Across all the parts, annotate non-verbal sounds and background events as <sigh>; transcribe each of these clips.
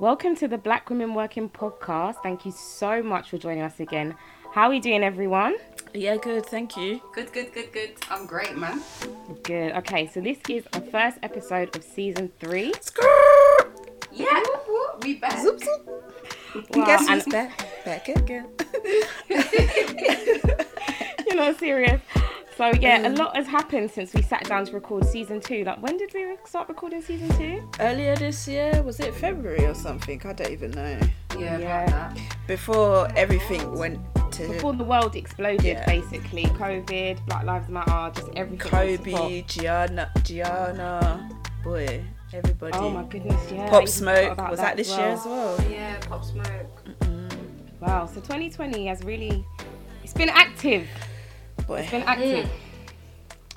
Welcome to the Black Women Working podcast. Thank you so much for joining us again. How are we doing, everyone? Yeah, good. Thank you. Good, good, good, good. I'm great, man. Good. Okay, so this is our first episode of season three. Yeah, we back. Zoop, zoop. <laughs> Wow, Guess and- who's back? Back again. <laughs> You're not serious. So yeah, Mm. a lot has happened since we sat down to record season two. Like, when did we start recording season two? Earlier this year, was it February or something? I don't even know. Yeah, Yeah. about that. Before everything went to Before the world exploded, Yeah. basically. COVID, Black Lives Matter, just everything. was. Kobe, Gianna, Gianna, boy, everybody. Oh my goodness, yeah. Pop Smoke was that this as year as well? Yeah, Pop Smoke. Wow, so 2020 has really, it's been active. Boy, It's been active.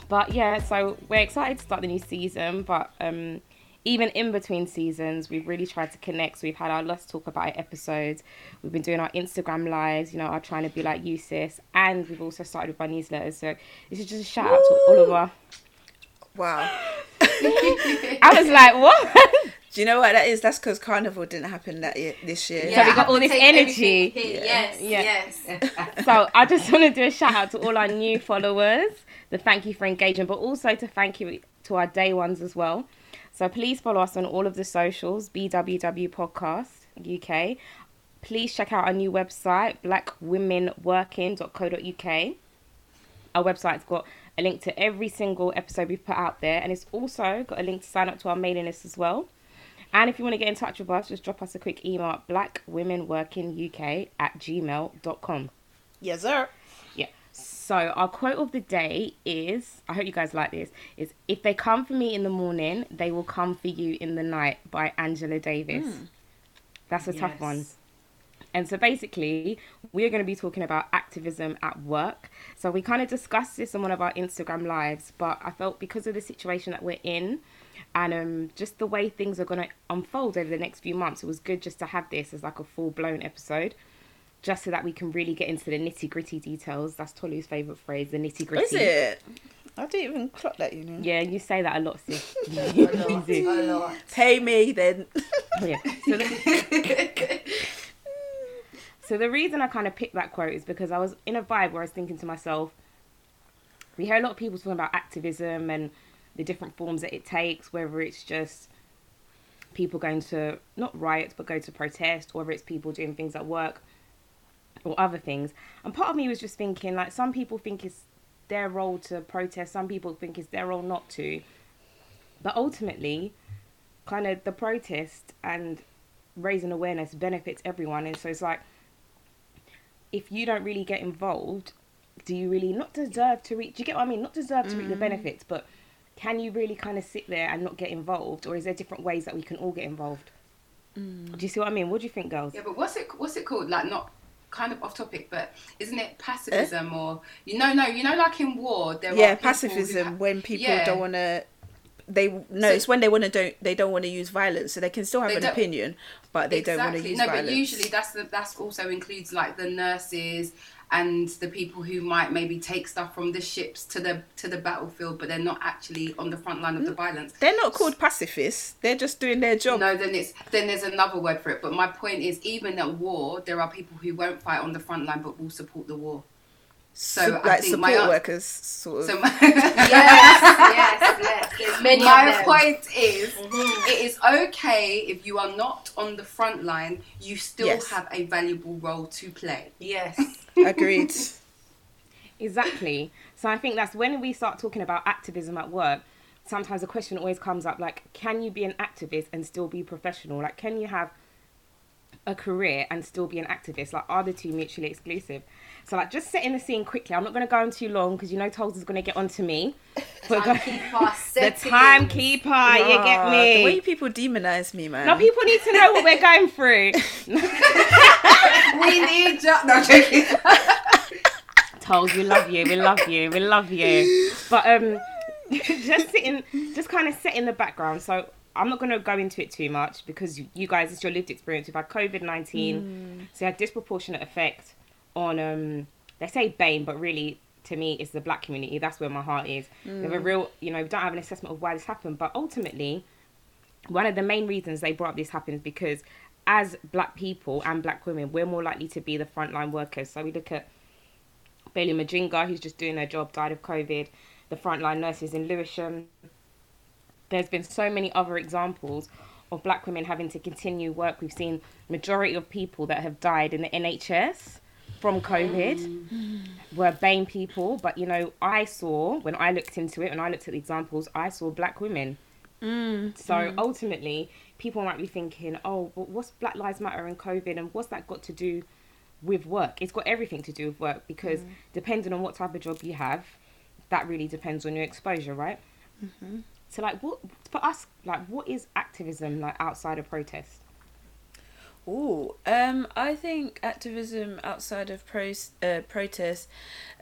But yeah, so we're excited to start the new season. But um, even in between seasons, we've really tried to connect. So we've had our Let's Talk About It episodes. We've been doing our Instagram lives, you know, our trying to be like you, sis. And we've also started with our newsletters. So this is just a shout out to all of our. wow. <laughs> I was like, what? <laughs> Do you know what that is? That's because Carnival didn't happen that year, this year. So we got all this energy. Yeah. Yes, Yeah. yes. <laughs> so I just want to do a shout out to all our new followers. The thank you for engagement, but also to thank you to our day ones as well. So please follow us on all of the socials, BWW Podcast UK. Please check out our new website, blackwomenworking.co.uk. Our website's got a link to every single episode we've put out there, and it's also got a link to sign up to our mailing list as well. And if you want to get in touch with us, just drop us a quick email at blackwomenworkinguk at gmail.com. Yes, sir. Yeah. So our quote of the day is I hope you guys like this is if they come for me in the morning, they will come for you in the night by Angela Davis. Hmm. That's a tough one. And so basically, we're going to be talking about activism at work. So we kind of discussed this on one of our Instagram lives, but I felt because of the situation that we're in and um, just the way things are going to unfold over the next few months, it was good just to have this as like a full blown episode, just so that we can really get into the nitty gritty details. That's Tolu's favourite phrase, the nitty gritty. Is it? I didn't even clock that, you know. Yeah, you say that a lot, sis. <laughs> <laughs> A lot, a lot. Pay me then. <laughs> Yeah. So the, so the reason I kind of picked that quote is because I was in a vibe where I was thinking to myself, we hear a lot of people talking about activism and the different forms that it takes, whether it's just people going to not riots but go to protest, or whether it's people doing things at work or other things. And part of me was just thinking, like, some people think it's their role to protest, some people think it's their role not to. But ultimately, kind of the protest and raising awareness benefits everyone. And so it's like, if you don't really get involved, do you really not deserve to reach? Do you get what I mean? Not deserve to reap the mm. benefits, but can you really kind of sit there and not get involved, or is there different ways that we can all get involved? Mm. Do you see what I mean? What do you think, girls? Yeah, but what's it? What's it called? Like not kind of off topic, but isn't it eh? pacifism or you know? No, you know, like in war, there yeah, are pacifism ha- when people Yeah. don't want to. They no, So- it's when they want to don't they don't want to use violence, so they can still have an opinion, but they don't want to use violence. no, violence. but usually that's the, that's also includes like the nurses and the people who might maybe take stuff from the ships to the to the battlefield, but they're not actually on the front line of the mm. violence. they're not called pacifists. They're just doing their job. No, then it's then there's another word for it. But my point is, even at war, there are people who won't fight on the front line but will support the war. So I like think support my- workers, sort of. So my, <laughs> yes, yes, yes. There's many my of point is, Mhm. it is okay if you are not on the front line, you still Yes. have a valuable role to play. Yes. <laughs> Agreed. Exactly. So I think that's when we start talking about activism at work. Sometimes the question always comes up like, can you be an activist and still be professional? Like, can you have a career and still be an activist? Like, are the two mutually exclusive? So, like, just setting the scene quickly. I'm not going to go on too long because you know Tolls is going to get onto me. <laughs> But go- Timekeeper, <laughs> the settings. timekeeper, you get Ah, The way me. people demonize me, man. No, people need to know what we're going through. <laughs> we need you. No, joking. Tolls, we love you, we love you, we love you. But um, just sitting, just kind of set in the background. So I'm not going to go into it too much because you- you guys, it's your lived experience. You've had COVID 19, so you had disproportionate effect on, um, they say BAME, but really to me it's the black community. That's where my heart is. We have a real, you know, we don't have an assessment of why this happened, but ultimately, one of the main reasons they brought up this happened is because as black people and black women, we're more likely to be the frontline workers. So we look at Belly Mujinga, who's just doing her job, died of COVID. The frontline nurses in Lewisham. There's been so many other examples of black women having to continue work. We've seen majority of people that have died in the NHS from COVID were BAME people. But you know, I saw when I looked into it, when I looked at the examples, I saw black women. Mm. So mm. ultimately, people might be thinking, oh, but what's Black Lives Matter and COVID and what's that got to do with work? It's got everything to do with work because mm. depending on what type of job you have, that really depends on your exposure, right? Mm-hmm. So, like, what for us, like, what is activism like outside of protest? Ooh, um, I think activism outside of pro uh, protest,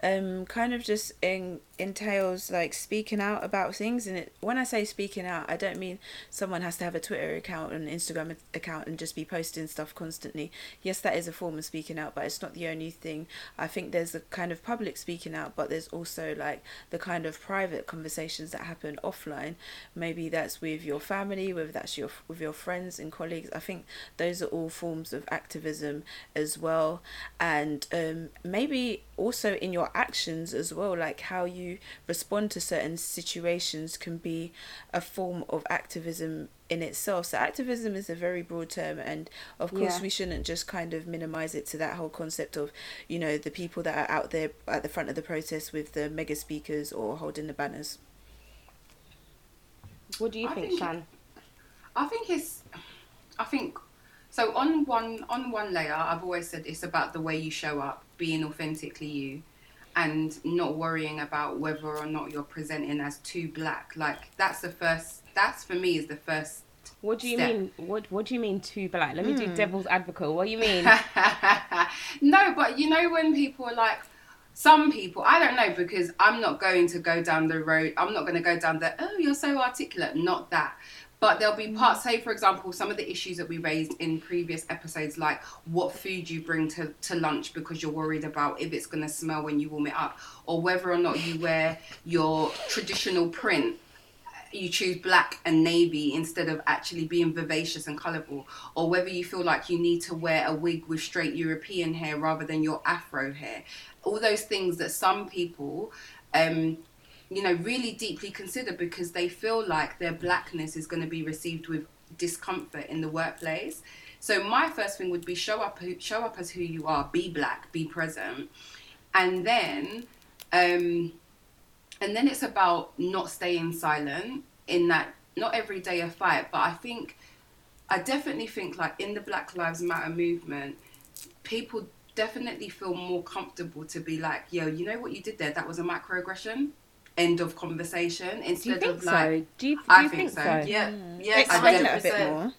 um, kind of just in, entails like speaking out about things. And it, when I say speaking out, I don't mean someone has to have a Twitter account and Instagram account and just be posting stuff constantly. Yes, that is a form of speaking out, but it's not the only thing. I think there's a kind of public speaking out, but there's also like the kind of private conversations that happen offline. Maybe that's with your family, whether that's your with your friends and colleagues. I think those are all forms of activism as well, and um, maybe also in your actions as well, like how you respond to certain situations can be a form of activism in itself. So activism is a very broad term, and of course Yeah. we shouldn't just kind of minimize it to that whole concept of you know the people that are out there at the front of the protest with the mega speakers or holding the banners. What do you I think, think- Shan? I think it's. I think so. On one on one layer, I've always said it's about the way you show up, being authentically you, and not worrying about whether or not you're presenting as too black. Like that's the first. That's for me is the first. What do you step. mean? What What do you mean too black? Let me do hmm. devil's advocate. What do you mean? <laughs> no, but you know when people are like. Some people, I don't know because I'm not going to go down the road. I'm not going to go down the, oh, you're so articulate. Not that. But there'll be parts, say, for example, some of the issues that we raised in previous episodes, like what food you bring to, to lunch because you're worried about if it's going to smell when you warm it up, or whether or not you wear your traditional print you choose black and navy instead of actually being vivacious and colourful, or whether you feel like you need to wear a wig with straight European hair rather than your afro hair. All those things that some people, um, you know, really deeply consider because they feel like their blackness is going to be received with discomfort in the workplace. So my first thing would be show up, show up as who you are, be black, be present, and then. Um, and then it's about not staying silent in that not every day a fight but i think i definitely think like in the black lives matter movement people definitely feel more comfortable to be like yo you know what you did there that was a microaggression end of conversation instead of like so? Do you, do I you think think so. so? Yeah, yeah, Explain I it a bit more.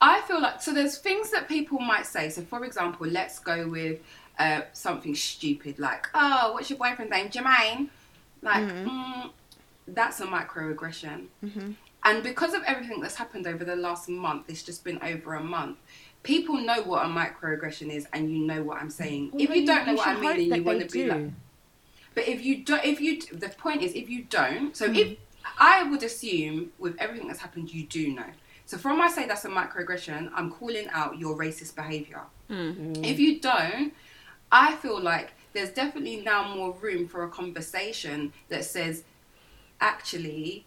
I feel like so. There's things that people might say. So, for example, let's go with uh, something stupid like, "Oh, what's your boyfriend's name, Jermaine?" Like, mm, that's a microaggression. And because of everything that's happened over the last month, it's just been over a month. People know what a microaggression is, and you know what I'm saying. if you don't know what I mean, and you want to be like, but if you don't, if you, the point is, if you don't, so mm. if I would assume with everything that's happened, you do know. So from I say that's a microaggression, I'm calling out your racist behaviour. Mm. Mm. If you don't, I feel like there's definitely now more room for a conversation that says, actually,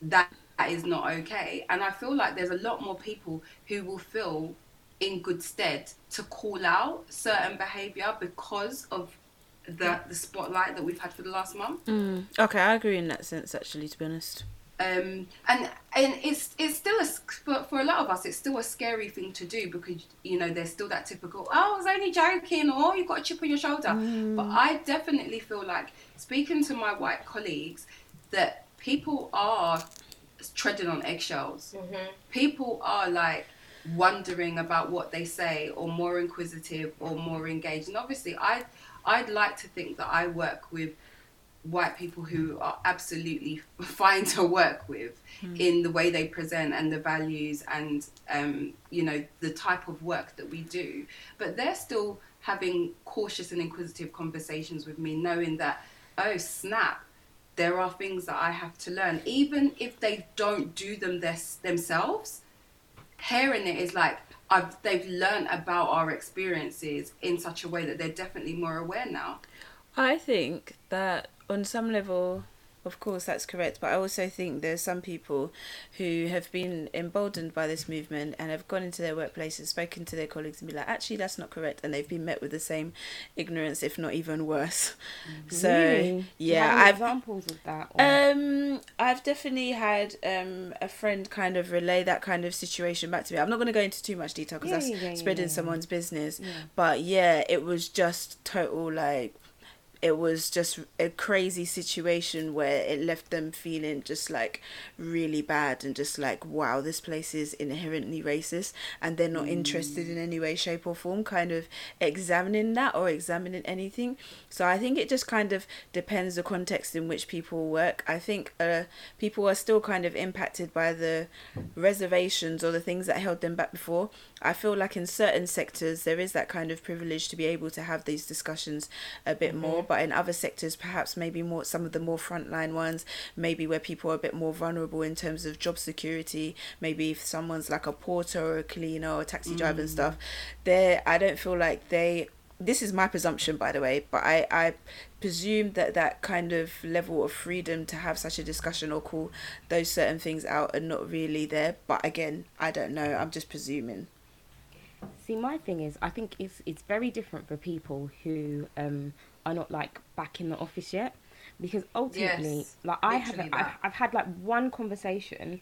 that is not okay. And I feel like there's a lot more people who will feel in good stead to call out certain behaviour because of the the spotlight that we've had for the last month. Mm. Okay, I agree in that sense. Actually, to be honest. um, and and it's it's still a, for, for a lot of us it's still a scary thing to do because you know there's still that typical oh I was only joking or oh, you've got a chip on your shoulder mm. but I definitely feel like speaking to my white colleagues that people are treading on eggshells mm-hmm. people are like wondering about what they say or more inquisitive or more engaged and obviously I I'd like to think that I work with white people who are absolutely <laughs> fine to work with in the way they present and the values and um, you know the type of work that we do. But they're still having cautious and inquisitive conversations with me knowing that oh snap there are things that i have to learn. Even if they don't do them themselves hearing it is like I've, they've learned about our experiences in such a way that they're definitely more aware now. I think that on some level, of course, that's correct. But I also think there's some people who have been emboldened by this movement and have gone into their workplaces, spoken to their colleagues, and be like, actually, that's not correct. And they've been met with the same ignorance, if not even worse. So, Really? Do you yeah, I've examples of that. or- um, I've definitely had um a friend kind of relay that kind of situation back to me. I'm not going to go into too much detail because Yeah, that's yeah, yeah, spreading someone's business. But yeah, it was just total like it was just a crazy situation where it left them feeling just like really bad and just like wow this place is inherently racist and they're not interested in any way shape or form kind of examining that or examining anything. So i think it just kind of depends the context in which people work. I think uh, people are still kind of impacted by the reservations or the things that held them back before i feel like in certain sectors there is that kind of privilege to be able to have these discussions a bit mm-hmm. more but in other sectors perhaps maybe more some of the more frontline ones maybe where people are a bit more vulnerable in terms of job security maybe if someone's like a porter or a cleaner or a taxi driver and mm. stuff there i don't feel like they this is my presumption by the way but i i presume that that kind of level of freedom to have such a discussion or call those certain things out are not really there but again i don't know i'm just presuming See, my thing is, I think it's it's very different for people who um, are not like back in the office yet, because ultimately, Yes, like I haven't, I've. I've had like one conversation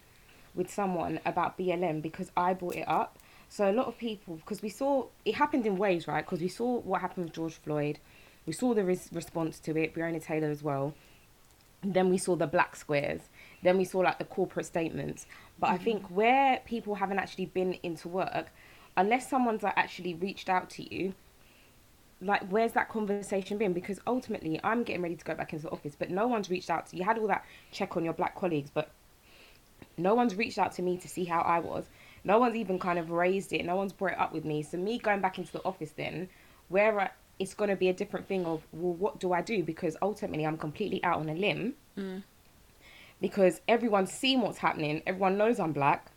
with someone about BLM because I brought it up. So a lot of people, because we saw it happened in waves, right? Because we saw what happened with George Floyd, we saw the res- response to it, Breonna Taylor as well. Then we saw the black squares. Then we saw like the corporate statements. But I think where people haven't actually been into work, unless someone's like actually reached out to you, like where's that conversation been? Because ultimately, I'm getting ready to go back into the office, but no one's reached out to you. You had all that check on your black colleagues, but no one's reached out to me to see how I was. No one's even kind of raised it. No one's brought it up with me. So me going back into the office then, where I, it's going to be a different thing of well, what do I do? Because ultimately, I'm completely out on a limb. Mm. Because everyone's seen what's happening. Everyone knows I'm black,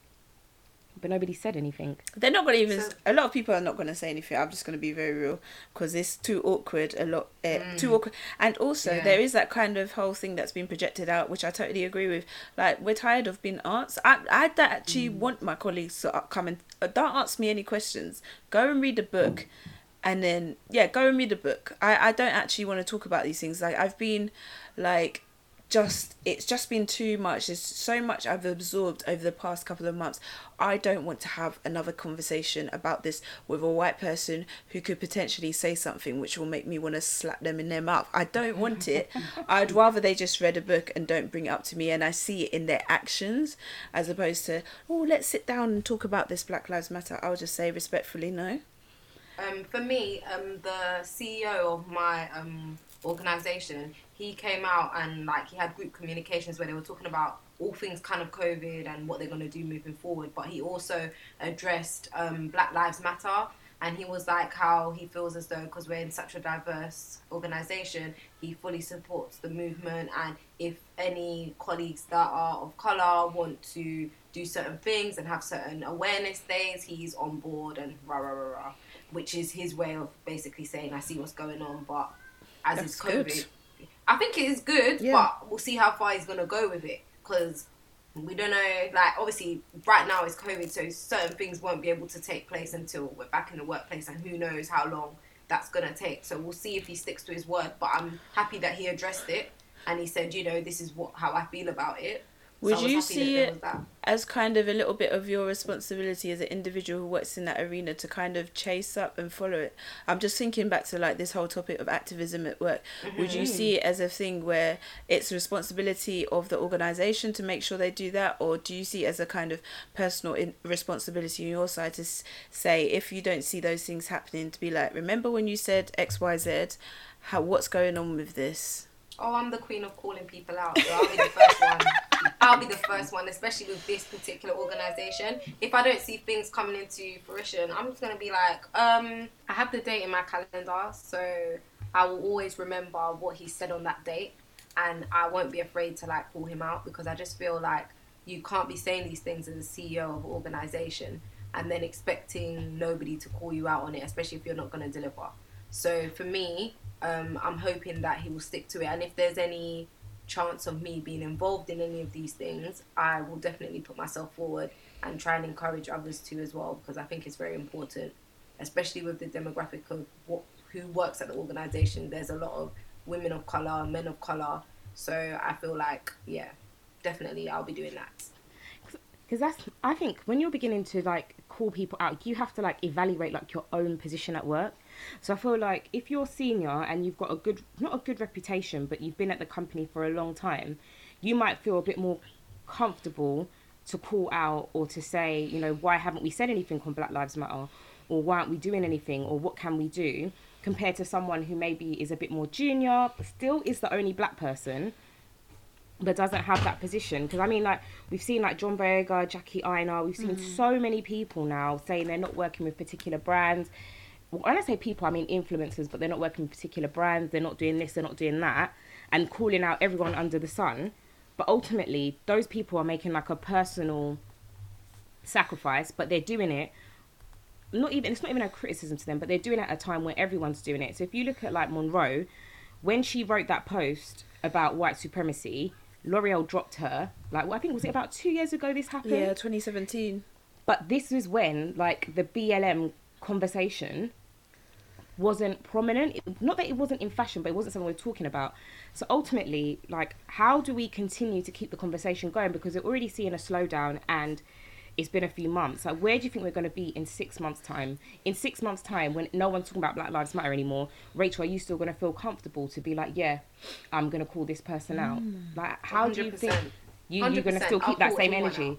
but nobody said anything. They're not going to even. So- a lot of people are not going to say anything. I'm just going to be very real because it's too awkward. A lot, uh, too awkward. And also, Yeah. there is that kind of whole thing that's been projected out, which I totally agree with. Like, we're tired of being asked. I, I don't actually want my colleagues to uh, come and uh, don't ask me any questions. Go and read a book. And then, yeah, go and read a book. I, I don't actually want to talk about these things. Like, I've been, like, just it's just been too much. There's so much i've absorbed over the past couple of months. I don't want to have another conversation about this with a white person who could potentially say something which will make me want to slap them in their mouth. I don't want it. <laughs> I'd rather they just read a book and don't bring it up to me and i see it in their actions as opposed to oh let's sit down and talk about this black lives matter. I'll just say respectfully no. Um, for me, um, the CEO of my um, organization, he came out and like he had group communications where they were talking about all things kind of COVID and what they're going to do moving forward. But he also addressed um, Black Lives Matter. And he was like how he feels as though because we're in such a diverse organization, he fully supports the movement. And if any colleagues that are of color want to do certain things and have certain awareness days, he's on board and rah rah rah rah which is his way of basically saying I see what's going on, but as That's it's COVID, good. I think it is good, Yeah. but we'll see how far he's gonna go with it because we don't know. Like obviously, right now it's COVID, so certain things won't be able to take place until we're back in the workplace, and who knows how long that's gonna take. So we'll see if he sticks to his word. But I'm happy that he addressed it and he said, you know, this is what how I feel about it. So Would I was you see it as kind of a little bit of your responsibility as an individual who works in that arena to kind of chase up and follow it. I'm just thinking back to like this whole topic of activism at work. Would you mm-hmm. see it as a thing where it's responsibility of the organization to make sure they do that, or do you see it as a kind of personal in- responsibility on your side to s- say if you don't see those things happening to be like, remember when you said X Y Z, how what's going on with this? Oh, I'm the queen of calling people out. So I'll be the first one. I'll be the first one, especially with this particular organization. If I don't see things coming into fruition, I'm just gonna be like, um, I have the date in my calendar, so I will always remember what he said on that date, and I won't be afraid to like call him out because I just feel like you can't be saying these things as a CEO of an organization and then expecting nobody to call you out on it, especially if you're not going to deliver. So for me, um, I'm hoping that he will stick to it. And if there's any chance of me being involved in any of these things, I will definitely put myself forward and try and encourage others to as well because I think it's very important, especially with the demographic of what, who works at the organization. There's a lot of women of color, men of color. So I feel like, yeah, definitely I'll be doing that. because that's i think when you're beginning to like call people out you have to like evaluate like your own position at work so i feel like if you're senior and you've got a good not a good reputation but you've been at the company for a long time you might feel a bit more comfortable to call out or to say you know why haven't we said anything on black lives matter? Or why aren't we doing anything? Or what can we do? Compared to someone who maybe is a bit more junior but still is the only black person but doesn't have that position. Because I mean, like we've seen like John Boyega, Jackie Aina, we've seen mm. so many people now saying they're not working with particular brands. When I say people, I mean influencers, but they're not working with particular brands. They're not doing this. They're not doing that, and calling out everyone under the sun. But ultimately, those people are making like a personal sacrifice, but they're doing it. Not even it's not even a criticism to them, but they're doing it at a time where everyone's doing it. So if you look at like Munroe, when she wrote that post about white supremacy, L'Oreal dropped her. Like, well, I think was it about two years ago this happened. Yeah, 2017. But this was when like the BLM conversation wasn't prominent. It- not that it wasn't in fashion, but it wasn't something we are talking about. So ultimately, like, how do we continue to keep the conversation going? Because we're already seeing a slowdown and it's been a few months. Like, where do you think we're going to be in six months' time? In six months' time, when no one's talking about Black Lives Matter anymore, Rachel, are you still going to feel comfortable to be like, yeah, I'm going to call this person out? Mm. Like, how do you think you, you're going to 100%. still I'll keep that same anyone energy?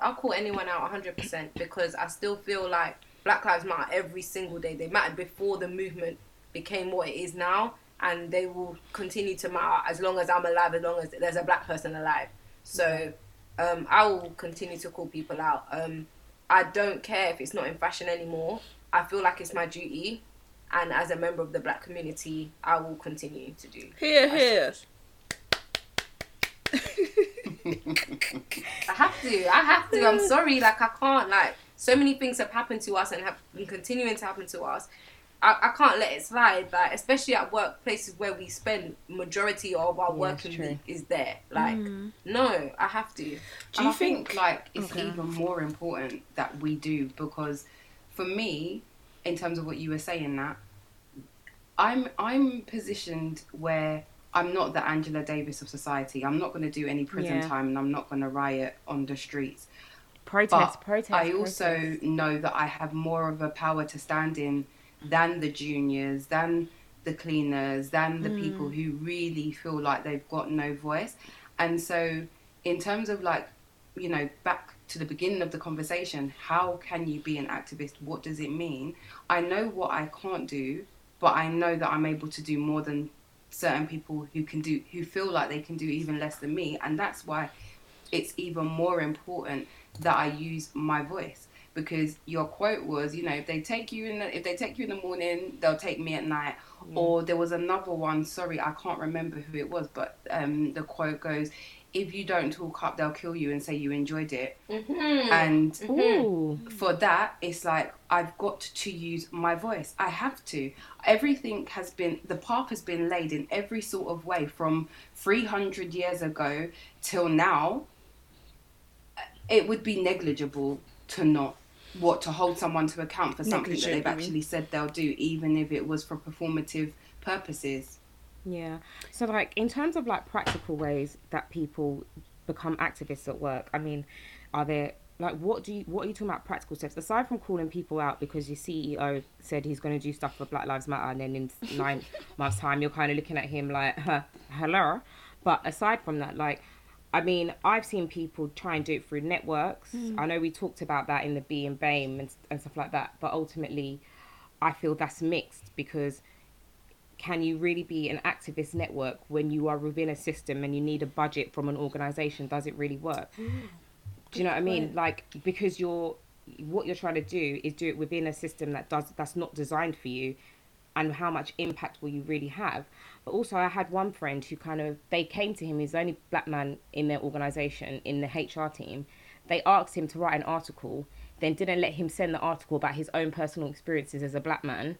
I'll call anyone out 100% because I still feel like Black Lives Matter every single day. They mattered before the movement became what it is now, and they will continue to matter as long as I'm alive, as long as there's a black person alive. So um, I will continue to call people out. Um, I don't care if it's not in fashion anymore. I feel like it's my duty, and as a member of the black community, I will continue to do. Here, here. <laughs> I have to. I have to. I'm sorry. Like I can't. Like so many things have happened to us and have been continuing to happen to us. I, I can't let it slide. Like especially at workplaces where we spend majority of our Yeah, working week is there. Like mm. no, I have to. Do And you I think, think- like it's Okay. even more important that we do because for me, in terms of what you were saying, that I'm I'm positioned where I'm not the Angela Davis of society. I'm not going to do any prison Yeah. time, and I'm not going to riot on the streets. Protest, But protest. I also protest. know that I have more of a power to stand in than the juniors, than the cleaners, than the people mm. who really feel like they've got no voice. And so, in terms of like, you know, back to the beginning of the conversation, how can you be an activist? What does it mean? I know what I can't do, but I know that I'm able to do more than certain people who can do who feel like they can do even less than me and that's why it's even more important that I use my voice because your quote was, you know, if they take you in the, if they take you in the morning, they'll take me at night. Or there was another one, sorry, I can't remember who it was, but um, the quote goes, if you don't talk up, they'll kill you and say you enjoyed it. Mm-hmm. And Ooh. for that, it's like I've got to use my voice. I have to. Everything has been, the path has been laid in every sort of way from 300 years ago till now. It would be negligible to not what to hold someone to account for something that they've actually said they'll do, even if it was for performative purposes. Yeah. So like in terms of like practical ways that people become activists at work, I mean, are there like what do you what are you talking about practical steps aside from calling people out because your CEO said he's going to do stuff for Black Lives Matter and then in <laughs> nine months time you're kind of looking at him like huh, hello but aside from that like I mean I've seen people try and do it through networks. Mm. I know we talked about that in the B and BAME and, and stuff like that but ultimately I feel that's mixed because can you really be an activist network when you are within a system and you need a budget from an organization? Does it really work? Mm. Do you know what i mean? like because you're what you're trying to do is do it within a system that does that's not designed for you. And how much impact will you really have but also i had one friend who kind of they came to him he's the only black man in their organization in the hr team they asked him to write an article then didn't let him send the article about his own personal experiences as a black man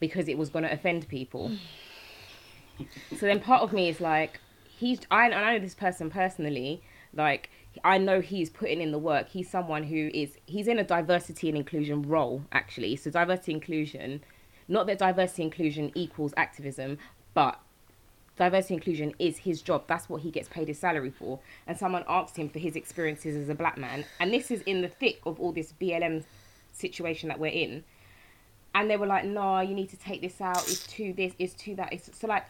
because it was going to offend people. <sighs> so then part of me is like, he's, I, I know this person personally, like, I know he's putting in the work. He's someone who is, he's in a diversity and inclusion role, actually. So diversity inclusion, not that diversity inclusion equals activism, but diversity inclusion is his job. That's what he gets paid his salary for. And someone asked him for his experiences as a black man, and this is in the thick of all this BLM situation that we're in. And they were like, "No, you need to take this out. It's too this. It's too that." It's so like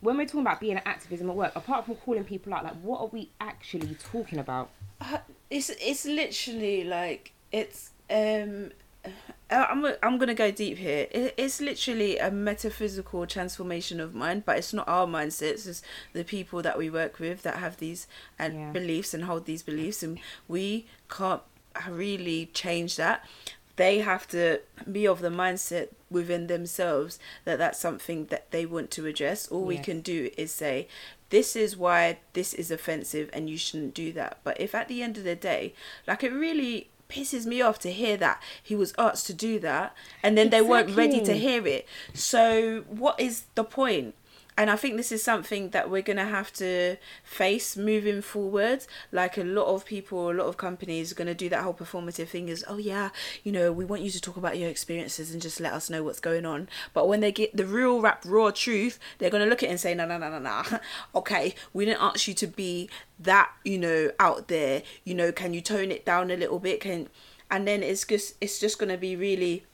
when we're talking about being an activism at work. Apart from calling people out, like what are we actually talking about? Uh, it's it's literally like it's um Uh, I'm I'm gonna go deep here. It, it's literally a metaphysical transformation of mind, but it's not our mindset. It's the people that we work with that have these and Yeah. beliefs and hold these beliefs, and we can't really change that. They have to be of the mindset within themselves that that's something that they want to address. All we can do is say, this is why this is offensive and you shouldn't do that. But if at the end of the day, like it really pisses me off to hear that he was asked to do that and then they weren't ready to hear it. So what is the point? And I think this is something that we're gonna have to face moving forward. Like a lot of people, a lot of companies are gonna do that whole performative thing is, oh yeah, you know, we want you to talk about your experiences and just let us know what's going on. But when they get the real rap raw truth, they're gonna look at it and say, no, no, no, no, no. <laughs> okay, we didn't ask you to be that, you know, out there. You know, can you tone it down a little bit? Can and then it's just it's just gonna be really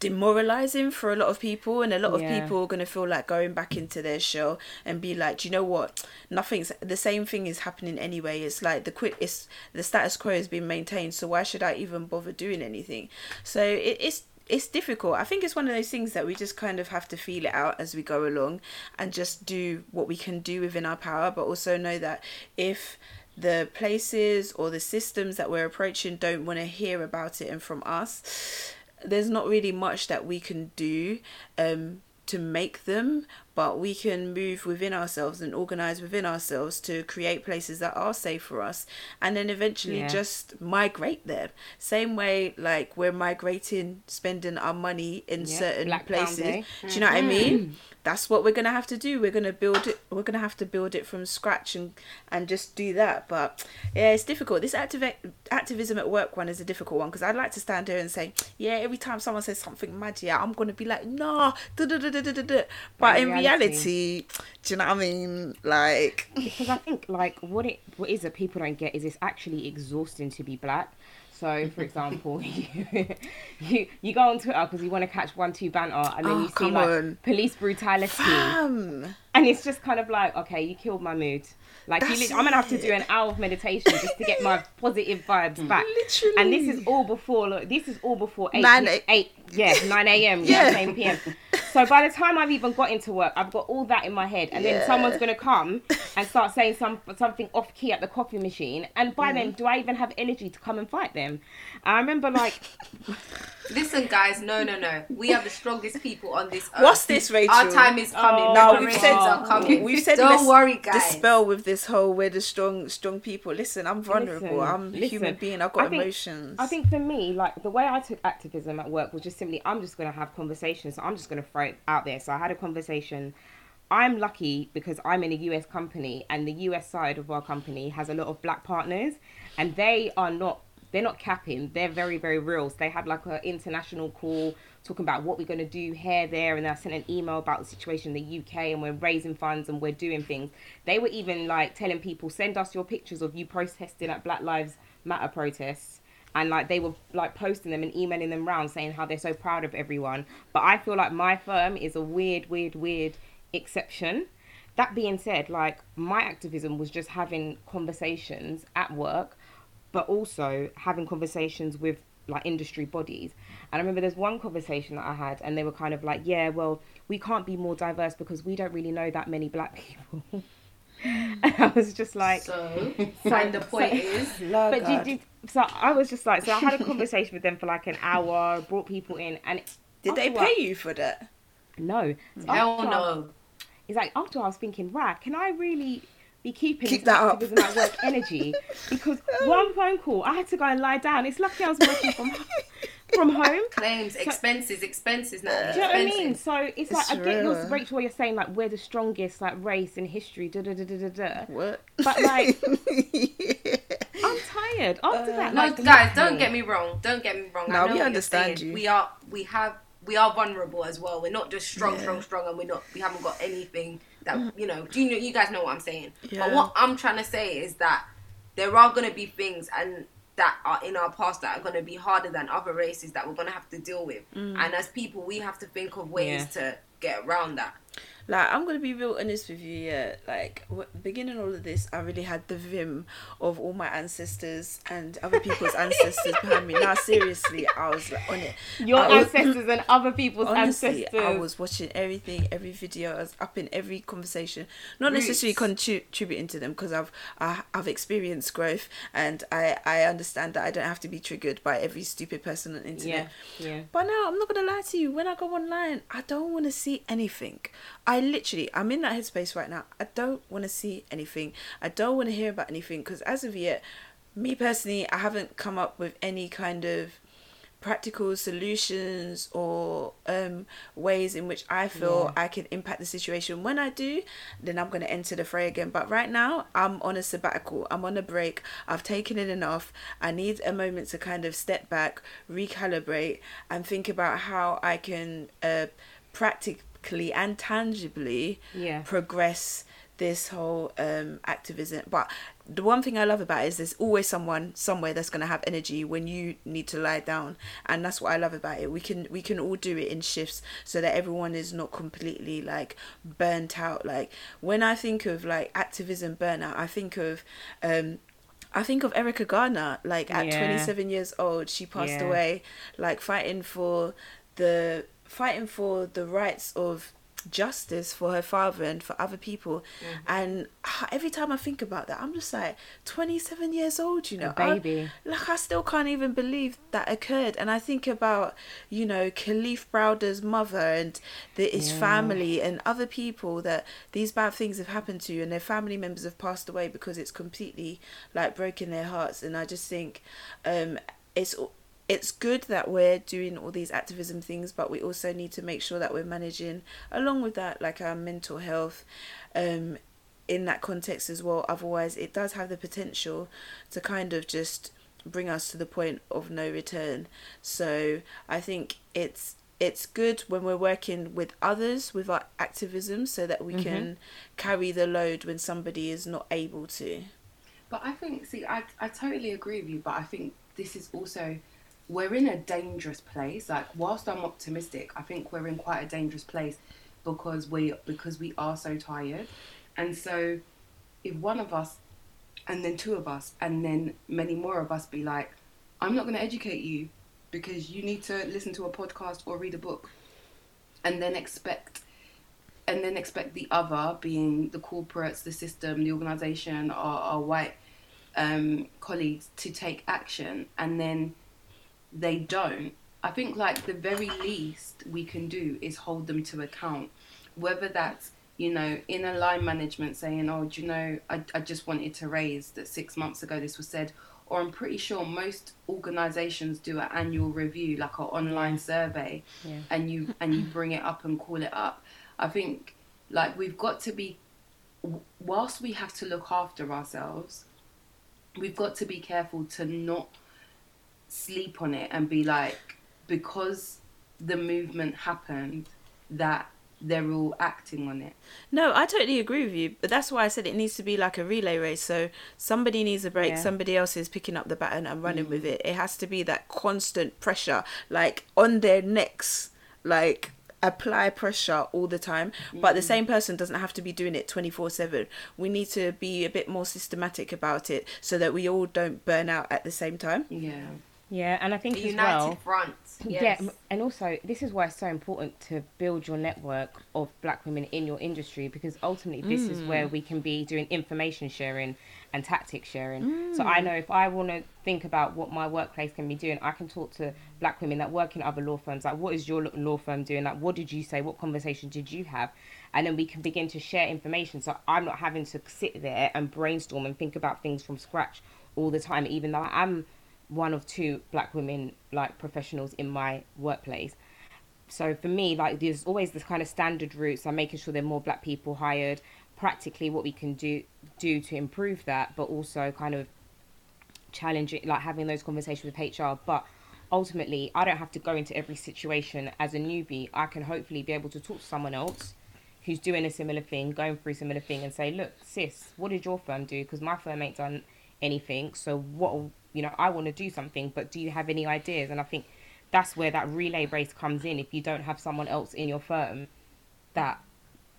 demoralizing for a lot of people and a lot of Yeah. people are going to feel like going back into their shell and be like do you know what nothing's the same thing is happening anyway it's like the quick it's the status quo has been maintained so why should i even bother doing anything so it, it's it's difficult. I think it's one of those things that we just kind of have to feel it out as we go along and just do what we can do within our power, but also know that if the places or the systems that we're approaching don't want to hear about it and from us, there's not really much that we can do um, to make them, but we can move within ourselves and organize within ourselves to create places that are safe for us and then eventually Yeah. just migrate there. Same way, like we're migrating, spending our money in Yeah, certain Black places. Do you know what I mm-hmm. mean? That's what we're gonna have to do. We're gonna build it. We're gonna have to build it from scratch and and just do that. But yeah, it's difficult. This activ- activism at work one is a difficult one because I'd like to stand here and say, yeah, every time someone says something mad, yeah, I'm gonna be like, nah, da. But in in reality, do you know what I mean? Like, because I think like what it what is it people don't get is it's actually exhausting to be black. So, for example, <laughs> you you, you go on Twitter because you want to catch one two banter, and then Oh, you see like on. police brutality, um, and it's just kind of like, okay, you killed my mood. Like, you That's I'm gonna have to do an hour of meditation just to get my <laughs> positive vibes back. Literally. And this is all before. Look, this is all before eight. 9 p- eight. Yeah, nine a.m. Yeah. Yeah, same p.m. So by the time I've even got into work, I've got all that in my head, and Yeah. then someone's gonna come and start <laughs> saying some something off key at the coffee machine, and by Mm. then, do I even have energy to come and fight them? I remember like <laughs> Listen, guys, no, no, no. We are the strongest people on this earth. What's this, Rachel? Our time is coming. Oh, No, we've said God. are coming. we've said Don't worry, guys. dispel with this whole we're the strong strong people. Listen, I'm vulnerable. Listen, I'm a human being. I've got I think- emotions. I think for me, like the way I took activism at work was just simply I'm just gonna have conversations. So I'm just gonna throw it out there. So I had a conversation. I'm lucky because I'm in a US company and the US side of our company has a lot of black partners and they are not they're not capping. They're very, very real. So they had like an international call talking about what we're going to do here, there, and I sent an email about the situation in the UK and we're raising funds and we're doing things. They were even like telling people, send us your pictures of you protesting at Black Lives Matter protests. And like they were like posting them and emailing them round saying how they're so proud of everyone. But I feel like my firm is a weird, weird, weird exception. That being said, like my activism was just having conversations at work but also having conversations with like industry bodies. And I remember there's one conversation that I had, and they were kind of like, "Yeah, well, we can't be more diverse because we don't really know that many black people." <laughs> and I was just like, So, <laughs> and the point is, <laughs> but God. did, did, so I was just like, so I had a conversation with them for like an hour, brought people in, and did they pay what- you for that? No, mm. hell After- no. It's like after I was thinking, right, can I really be keeping Keep this that up. activism at work energy because one phone call, I had to go and lie down. It's lucky I was working from from home. <laughs> Claims, expenses, expenses now. Do you know what I mean? So it's like It's I get your real. Rachel, what you're saying, like we're the strongest like race in history, da da da da da da. What? But like, <laughs> I'm tired after that. Uh, no, Like, guys, don't literally. get me wrong. Don't get me wrong. No, I know we understand you. We are, we have, we are vulnerable as well. We're not just strong, Yeah. strong, strong, and we're not. We haven't got anything that mm-hmm. you know. Do you know? You guys know what I'm saying. Yeah. But what I'm trying to say is that there are going to be things and that are in our past that are going to be harder than other races that we're going to have to deal with. Mm. And as people, we have to think of ways to get around that. Like I'm gonna be real honest with you, yeah. Like w- beginning all of this, I really had the vim of all my ancestors and other people's <laughs> ancestors behind me. Now, seriously, I was like, on it. your I was- ancestors and other people's Honestly, ancestors. I was watching everything, every video. I was up in every conversation. Not necessarily Roots. contri- contributing to them because I've I, I've experienced growth and I I understand that I don't have to be triggered by every stupid person on the internet. yeah, yeah. But now I'm not gonna lie to you. When I go online, I don't want to see anything. I literally, I'm in that headspace right now. I don't want to see anything. I don't want to hear about anything because as of yet, me personally, I haven't come up with any kind of practical solutions or um ways in which I feel I can impact the situation. When I do, then I'm going to enter the fray again. But right now, I'm on a sabbatical. I'm on a break. I've taken it enough. I need a moment to kind of step back, recalibrate, and think about how I can uh, practically and tangibly Yeah. progress this whole um activism but the one thing i love about it is there's always someone somewhere that's going to have energy when you need to lie down and that's what i love about it we can we can all do it in shifts so that everyone is not completely like burnt out like when i think of like activism burnout i think of um I think of Erica Garner, like at Yeah. 27 years old, she passed Yeah. away, like fighting for the fighting for the rights of justice for her father and for other people. And ah, every time I think about that, I'm just like 27 years old, you know, A I- baby. like I still can't even believe that occurred. And I think about, you know, Kalief Browder's mother and the, his Yeah. family and other people that these bad things have happened to and their family members have passed away because it's completely like broken their hearts. And I just think um, it's it's good that we're doing all these activism things, but we also need to make sure that we're managing along with that like our mental health. Um, in that context as well. Otherwise, it does have the potential to kind of just bring us to the point of no return. So I think it's it's good when we're working with others with our activism, so that we can carry the load when somebody is not able to. But I think, see, I, I totally agree with you, but I think this is also, we're in a dangerous place. Like, whilst I'm optimistic, I think we're in quite a dangerous place because we because we are so tired. And so, if one of us, and then two of us, and then many more of us be like, I'm not going to educate you because you need to listen to a podcast or read a book, and then expect and then expect the other, being the corporates, the system, the organization, our, our white um, colleagues, to take action, and then they don't. I think like the very least we can do is hold them to account, whether that's you know in a line management saying, "Oh, do you know, I, I just wanted to raise that six months ago this was said," or I'm pretty sure most organizations do an annual review, like an online survey, Yeah. and you and you bring it up and call it up. I think like we've got to be whilst we have to look after ourselves, we've got to be careful to not sleep on it and be like because the movement happened that they're all acting on it. No, I totally agree with you, but that's why I said it needs to be like a relay race. So somebody needs a break, Yeah. somebody else is picking up the baton and running mm. with it. It has to be that constant pressure, like on their necks, like apply pressure all the time. But the mm. same person doesn't have to be doing it 24 7. We need to be a bit more systematic about it so that we all don't burn out at the same time. Yeah. Yeah, and I think A as united well. front. Yes. Yeah, and also this is why it's so important to build your network of black women in your industry because ultimately this is where mm. we can be doing information sharing and tactic sharing. So I mm. know if I want to think about what my workplace can be doing, I can talk to black women that work in other law firms. Like, what is your law firm doing? Like, what did you say? What conversation did you have? And then we can begin to share information. So I'm not having to sit there and brainstorm and think about things from scratch all the time, even though I am one of two black women like professionals in my workplace. So for me like there's always this kind of standard routes i'm making sure there are more black people hired. Practically what we can do do to improve that but also kind of challenging like having those conversations with hr but ultimately i don't have to go into every situation as a newbie. I can hopefully be able to talk to someone else who's doing a similar thing going through similar thing and say look sis what did your firm do? Because my firm ain't done anything. So what you know i want to do something but do you have any ideas? And i think that's where that relay race comes in. If you don't have someone else in your firm that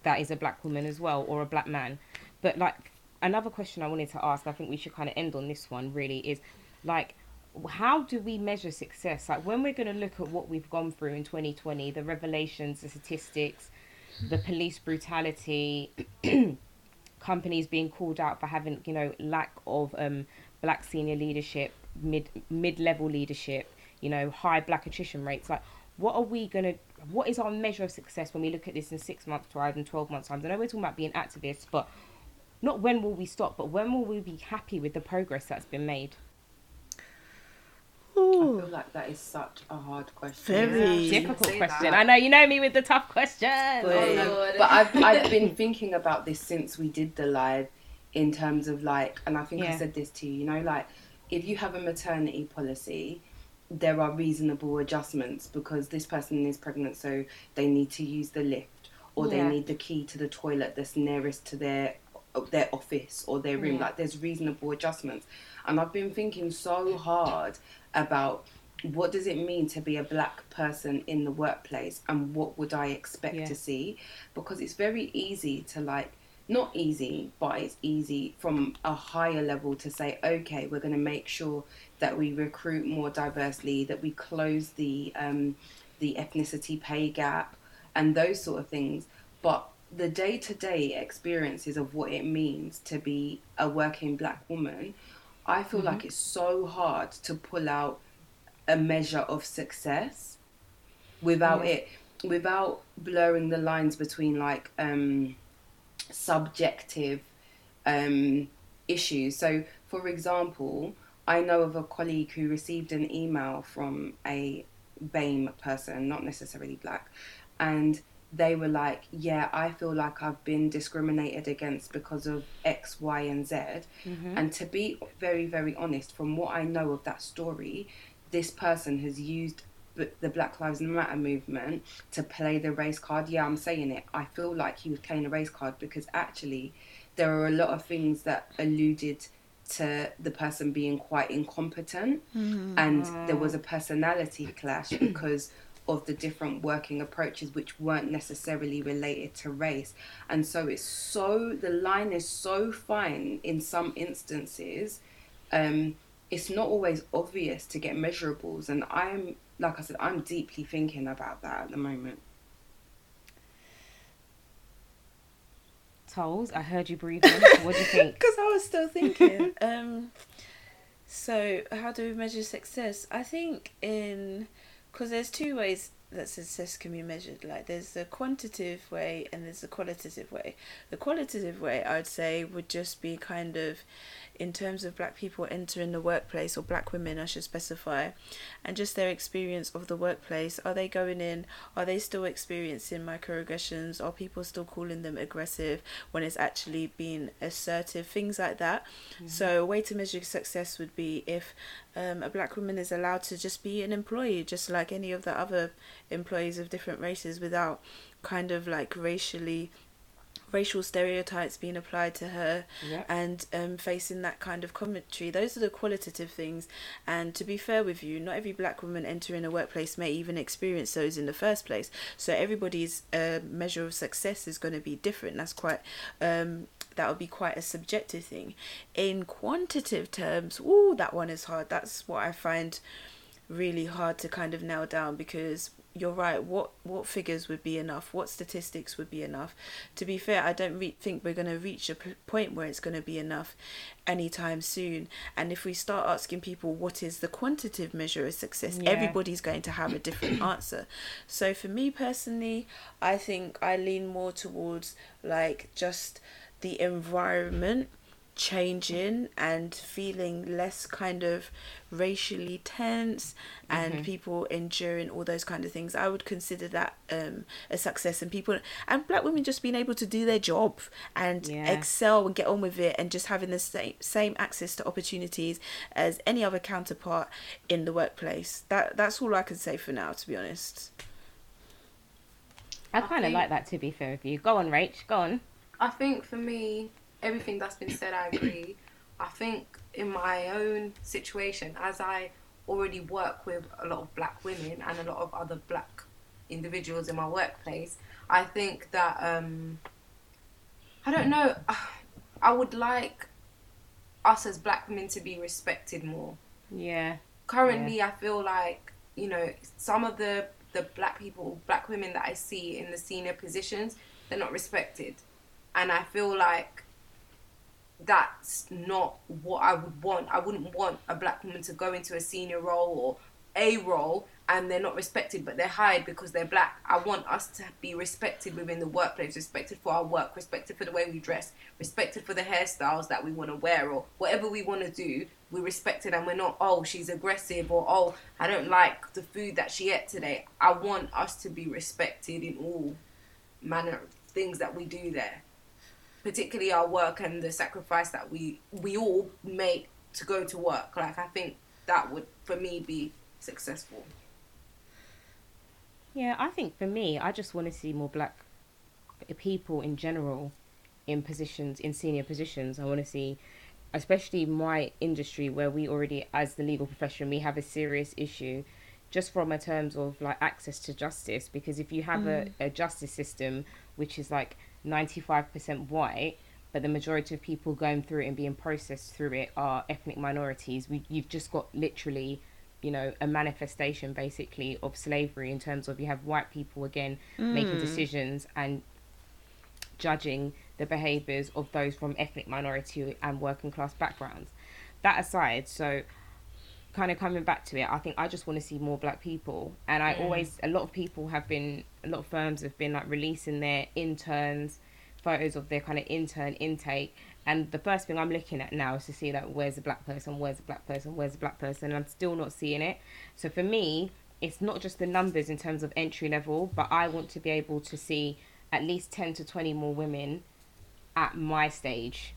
that is a black woman as well or a black man. But like another question i wanted to ask i think we should kind of end on this one really is like how do we measure success? Like when we're going to look at what we've gone through in 2020 the revelations the statistics the police brutality <clears throat> companies being called out for having you know lack of um black senior leadership mid mid level leadership you know high black attrition rates like what are we going to what is our measure of success when we look at this in six months time and 12 months time? I know we're talking about being activists but not when will we stop but when will we be happy with the progress that's been made? I feel like that is such a hard question. Very. difficult question. that. i know you know me with the tough questions. But, Oh, no, but I've, I've been thinking about this since we did the live in terms of like, and I think I said this to you, you know, like if you have a maternity policy, there are reasonable adjustments because this person is pregnant, so they need to use the lift or they need the key to the toilet that's nearest to their their office or their room. Yeah. Like there's reasonable adjustments, and I've been thinking so hard about what does it mean to be a black person in the workplace and what would I expect Yeah. to see because it's very easy to like not easy but it's easy from a higher level to say okay we're going to make sure that we recruit more diversely that we close the um, the ethnicity pay gap and those sort of things but the day-to-day experiences of what it means to be a working black woman I feel like it's so hard to pull out a measure of success without Yeah. it without blurring the lines between like um subjective um issues. So for example i know of a colleague who received an email from a BAME person not necessarily black and they were like yeah i feel like i've been discriminated against because of x y and z. And to be very very honest from what i know of that story this person has used the Black Lives Matter movement to play the race card. Yeah, I'm saying it. I feel like he was playing a race card because actually there are a lot of things that alluded to the person being quite incompetent. And there was a personality clash because of the different working approaches which weren't necessarily related to race. And so it's so the line is so fine in some instances. Um, it's not always obvious to get measurables. And i'm like i said i'm deeply thinking about that at the moment Tolls, I heard you breathing. <laughs> what do you think? Because I was still thinking. <laughs> um, so how do we measure success? I think in because there's two ways that success can be measured. Like there's the quantitative way and there's the qualitative way. The qualitative way I would say would just be kind of in terms of black people entering the workplace or black women I should specify and just their experience of the workplace. Are they going in? Are they still experiencing microaggressions? Are people still calling them aggressive when it's actually being assertive? Things like that. So a way to measure success would be if um, a black woman is allowed to just be an employee, just like any of the other employees of different races, without kind of like racially racial stereotypes being applied to her Yeah. and um, facing that kind of commentary. Those are the qualitative things. And to be fair with you, not every black woman entering a workplace may even experience those in the first place. So everybody's uh, measure of success is going to be different. That's quite. Um, that would be quite a subjective thing. In quantitative terms, oh, that one is hard. That's what I find really hard to kind of nail down because you're right. What what figures would be enough? What statistics would be enough? To be fair, I don't re- think we're going to reach a p- point where it's going to be enough anytime soon. And if we start asking people what is the quantitative measure of success, Yeah. everybody's going to have a different <coughs> answer. So for me personally, I think I lean more towards like just the environment changing and feeling less kind of racially tense and people enduring all those kind of things i would consider that um a success and people and black women just being able to do their job and Yeah. excel and get on with it and just having the same same access to opportunities as any other counterpart in the workplace that that's all i can say for now to be honest I I kind of think- like that to be fair with you. Go on, Rach. Go on. I think for me, everything that's been said, I agree. I think in my own situation, as I already work with a lot of black women and a lot of other black individuals in my workplace, I think that um, I don't know. <sighs> I would like us as black women to be respected more Yeah. currently I feel like you know some of the the black people black women that I see in the senior positions they're not respected and I feel like that's not what I would want. I wouldn't want a black woman to go into a senior role or a role and they're not respected but they're hired because they're black. I want us to be respected within the workplace respected for our work respected for the way we dress respected for the hairstyles that we want to wear or whatever we want to do we're respected and we're not oh she's aggressive or oh I don't like the food that she ate today. I want us to be respected in all manner of things that we do there particularly our work and the sacrifice that we we all make to go to work like I think that would for me be successful Yeah, I think for me, I just want to see more black people in general in positions, in senior positions. I want to see, especially my industry where we already, as the legal profession, we have a serious issue just from a terms of like access to justice. Because if you have a, mm. a justice system which is like 95% white, but the majority of people going through it and being processed through it are ethnic minorities, we, you've just got literally you know a manifestation basically of slavery in terms of you have white people again making mm. decisions and judging the behaviors of those from ethnic minority and working class backgrounds that aside so kind of coming back to it i think i just want to see more black people. And i mm. always a lot of people have been a lot of firms have been like releasing their interns photos of their kind of intern intake. And the first thing I'm looking at now is to see like where's the black person, where's the black person, where's the black person, and I'm still not seeing it. So for me, it's not just the numbers in terms of entry level, but I want to be able to see at least ten to twenty more women at my stage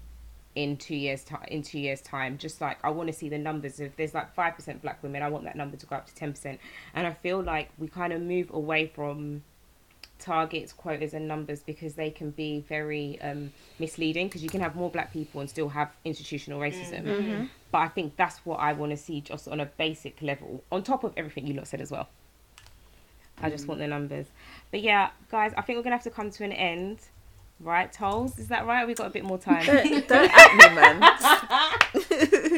in two years time. In two years time, just like I want to see the numbers. If there's like five percent black women, I want that number to go up to ten percent. And I feel like we kind of move away from targets, quotas, and numbers because they can be very um, misleading. Because you can have more black people and still have institutional racism. Mm-hmm. Mm-hmm. But I think that's what I want to see just on a basic level, on top of everything you lot said as well. I just mm-hmm. want the numbers. But yeah, guys, I think we're gonna have to come to an end. Right, Tolls? Is that right? We've got a bit more time. don't, <laughs> don't at me man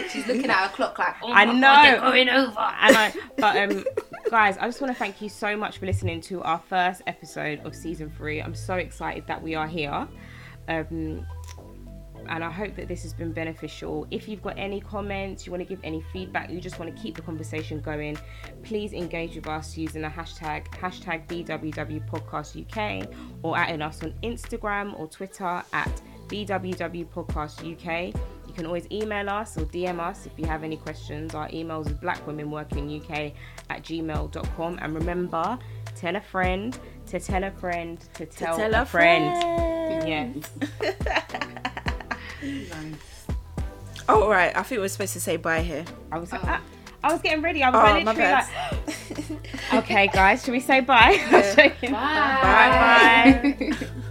<laughs> she's looking at her clock like oh I know. God, they're going over and I, but um, <laughs> guys, I just want to thank you so much for listening to our first episode of season three. I'm so excited that we are here, um, and I hope that this has been beneficial. If you've got any comments, you want to give any feedback, you just want to keep the conversation going, please engage with us using the hashtag hashtag BWW Podcast UK or adding us on Instagram or Twitter at BWW Podcast UK. You can always email us or DM us if you have any questions. Our emails is blackwomenworkinguk at gmail.com. And remember, tell a friend to tell a friend to tell, tell a, a friend. Yeah. <laughs> oh right i think we're supposed to say bye here I was I, ah, I was getting ready. I was Oh, like, my literally like, okay, guys, should we say bye? <laughs> I'm joking. bye Bye. bye. <laughs>